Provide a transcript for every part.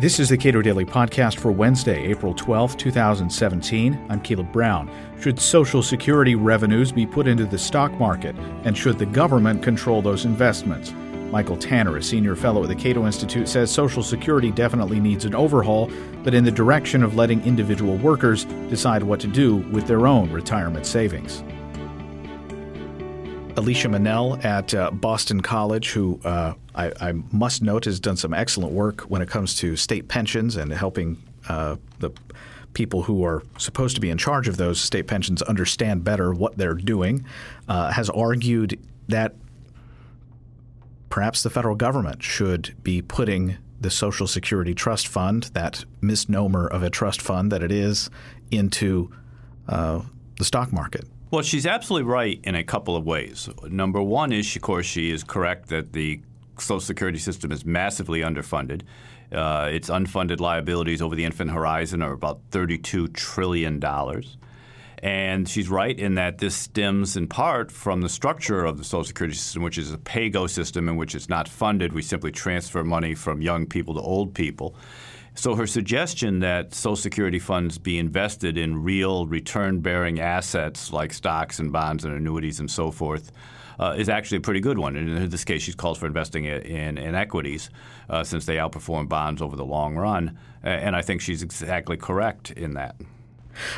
This is the Cato Daily Podcast for Wednesday, April 12, 2017. I'm Caleb Brown. Should Social Security revenues be put into the stock market? And should the government control those investments? Michael Tanner, a senior fellow at the Cato Institute, says Social Security definitely needs an overhaul, but in the direction of letting individual workers decide what to do with their own retirement savings. Alicia Munnell at uh, Boston College, who uh, I, I, must note has done some excellent work when it comes to state pensions and helping uh, the people who are supposed to be in charge of those state pensions understand better what they're doing, uh, has argued that perhaps the federal government should be putting the Social Security Trust Fund, that misnomer of a trust fund that it is, into uh, the stock market. Well, she's absolutely right in a couple of ways. Number one is, of course, she is correct that the Social Security system is massively underfunded. Uh, its unfunded liabilities over the infinite horizon are about $32 trillion. And she's right in that this stems in part from the structure of the Social Security system, which is a pay-go system in which it's not funded. We simply transfer money from young people to old people. So her suggestion that Social Security funds be invested in real return-bearing assets like stocks and bonds and annuities and so forth uh, is actually a pretty good one. And in this case, she calls for investing in, in equities uh, since they outperform bonds over the long run. And I think she's exactly correct in that.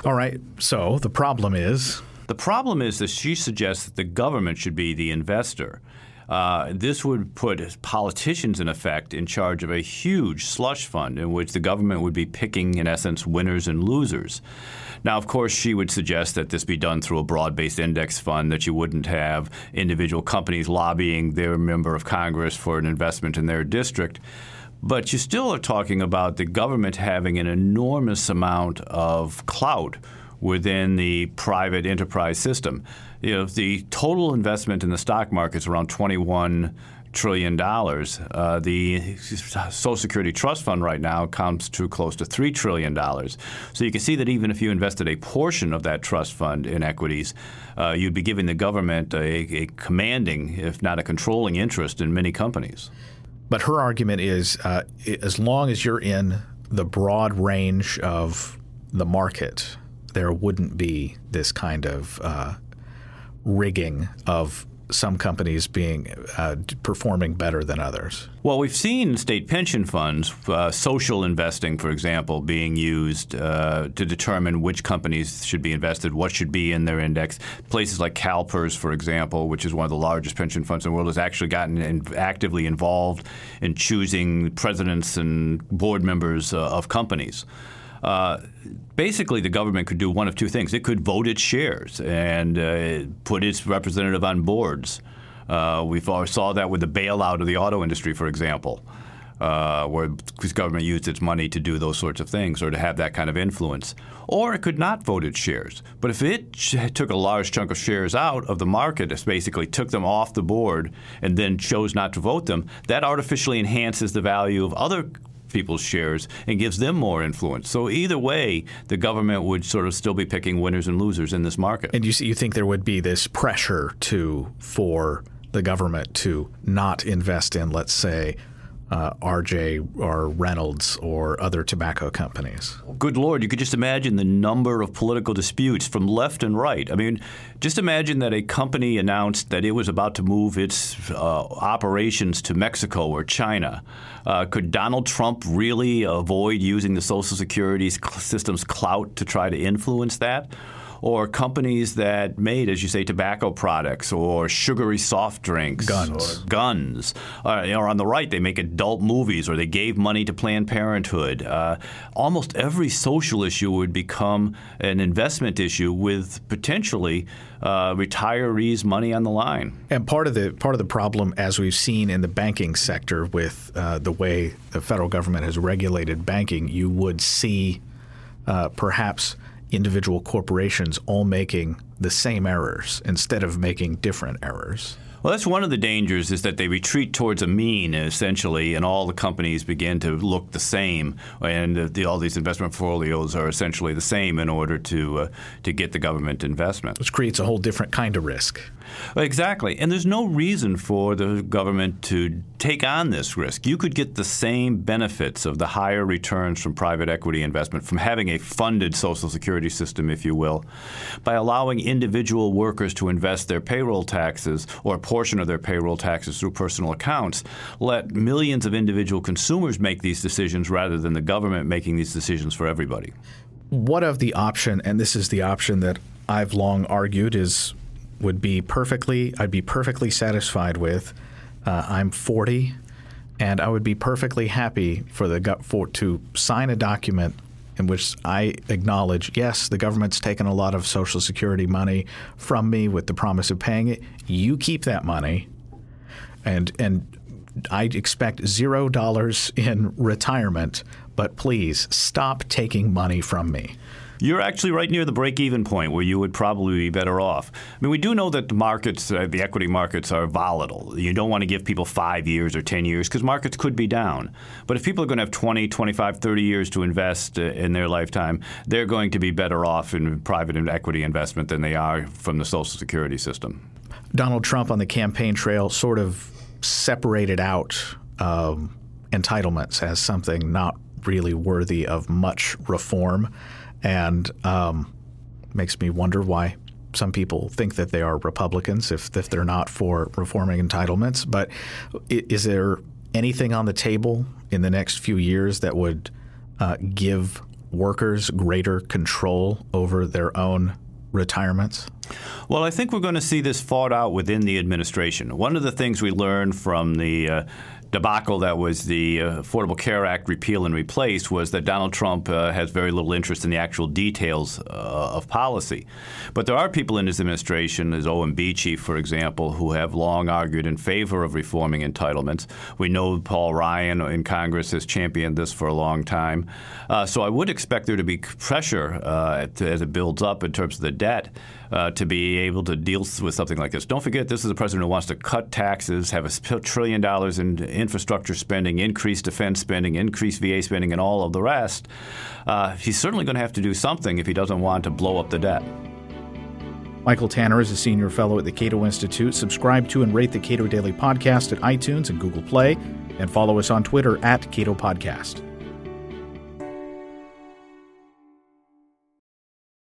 All right. So the problem is? The problem is that she suggests that the government should be the investor. Uh, this would put politicians, in effect, in charge of a huge slush fund in which the government would be picking, in essence, winners and losers. Now, of course, she would suggest that this be done through a broad based index fund, that you wouldn't have individual companies lobbying their member of Congress for an investment in their district. But you still are talking about the government having an enormous amount of clout within the private enterprise system. You know, the total investment in the stock market is around 21 trillion dollars. Uh, the Social Security Trust Fund right now comes to close to three trillion dollars. So you can see that even if you invested a portion of that trust fund in equities, uh, you'd be giving the government a, a, commanding, if not a controlling, interest in many companies. But her argument is, uh, as long as you're in the broad range of the market there wouldn't be this kind of uh, rigging of some companies being uh, performing better than others? Well, we've seen state pension funds, uh, social investing, for example, being used uh, to determine which companies should be invested, what should be in their index. Places like CalPERS, for example, which is one of the largest pension funds in the world, has actually gotten in, actively involved in choosing presidents and board members uh, of companies. Uh, basically, the government could do one of two things. It could vote its shares and uh, put its representative on boards. Uh, we saw that with the bailout of the auto industry, for example, uh, where the government used its money to do those sorts of things or to have that kind of influence. Or it could not vote its shares. But if it took a large chunk of shares out of the market, it basically took them off the board and then chose not to vote them, that artificially enhances the value of other people's shares and gives them more influence. So either way, the government would sort of still be picking winners and losers in this market. And you you think there would be this pressure to for the government to not invest in, let's say, uh, RJ or Reynolds or other tobacco companies. Good Lord, you could just imagine the number of political disputes from left and right. I mean, just imagine that a company announced that it was about to move its uh, operations to Mexico or China. Uh, could Donald Trump really avoid using the Social Security system's clout to try to influence that? Or companies that made, as you say, tobacco products or sugary soft drinks, guns, or guns. Uh, or on the right, they make adult movies, or they gave money to Planned Parenthood. Uh, almost every social issue would become an investment issue with potentially uh, retirees' money on the line. And part of the part of the problem, as we've seen in the banking sector, with uh, the way the federal government has regulated banking, you would see uh, perhaps individual corporations all making the same errors instead of making different errors. Well, that's one of the dangers is that they retreat towards a mean essentially, and all the companies begin to look the same, and the, all these investment portfolios are essentially the same in order to uh, to get the government investment, which creates a whole different kind of risk. Exactly. And there's no reason for the government to take on this risk. You could get the same benefits of the higher returns from private equity investment, from having a funded Social Security system, if you will, by allowing individual workers to invest their payroll taxes or a portion of their payroll taxes through personal accounts. Let millions of individual consumers make these decisions rather than the government making these decisions for everybody. What of the option, and this is the option that I've long argued is would be perfectly I'd be perfectly satisfied with. Uh, I'm 40, and I would be perfectly happy for the for to sign a document in which I acknowledge, yes, the government's taken a lot of Social Security money from me with the promise of paying it. You keep that money, and and I expect zero dollars in retirement, but please stop taking money from me. You're actually right near the break-even point where you would probably be better off. I mean, we do know that the markets, uh, the equity markets, are volatile. You don't want to give people five years or 10 years because markets could be down. But if people are going to have 20, 25, 30 years to invest uh, in their lifetime, they're going to be better off in private equity investment than they are from the Social Security system. Donald Trump on the campaign trail sort of separated out um, entitlements as something not really worthy of much reform and um, makes me wonder why some people think that they are Republicans if, if they're not for reforming entitlements. But is there anything on the table in the next few years that would uh, give workers greater control over their own retirements? Well, I think we're going to see this fought out within the administration. One of the things we learned from the uh, debacle that was the uh, Affordable Care Act repeal and replace was that Donald Trump uh, has very little interest in the actual details uh, of policy. But there are people in his administration, as OMB chief, for example, who have long argued in favor of reforming entitlements. We know Paul Ryan in Congress has championed this for a long time. Uh, so I would expect there to be pressure uh, as it builds up in terms of the debt uh, to be able to deal with something like this. Don't forget, this is a president who wants to cut taxes, have a trillion dollars in infrastructure spending, increase defense spending, increase VA spending, and all of the rest. Uh, he's certainly going to have to do something if he doesn't want to blow up the debt. Michael Tanner is a senior fellow at the Cato Institute. Subscribe to and rate the Cato Daily Podcast at iTunes and Google Play, and follow us on Twitter at Cato Podcast.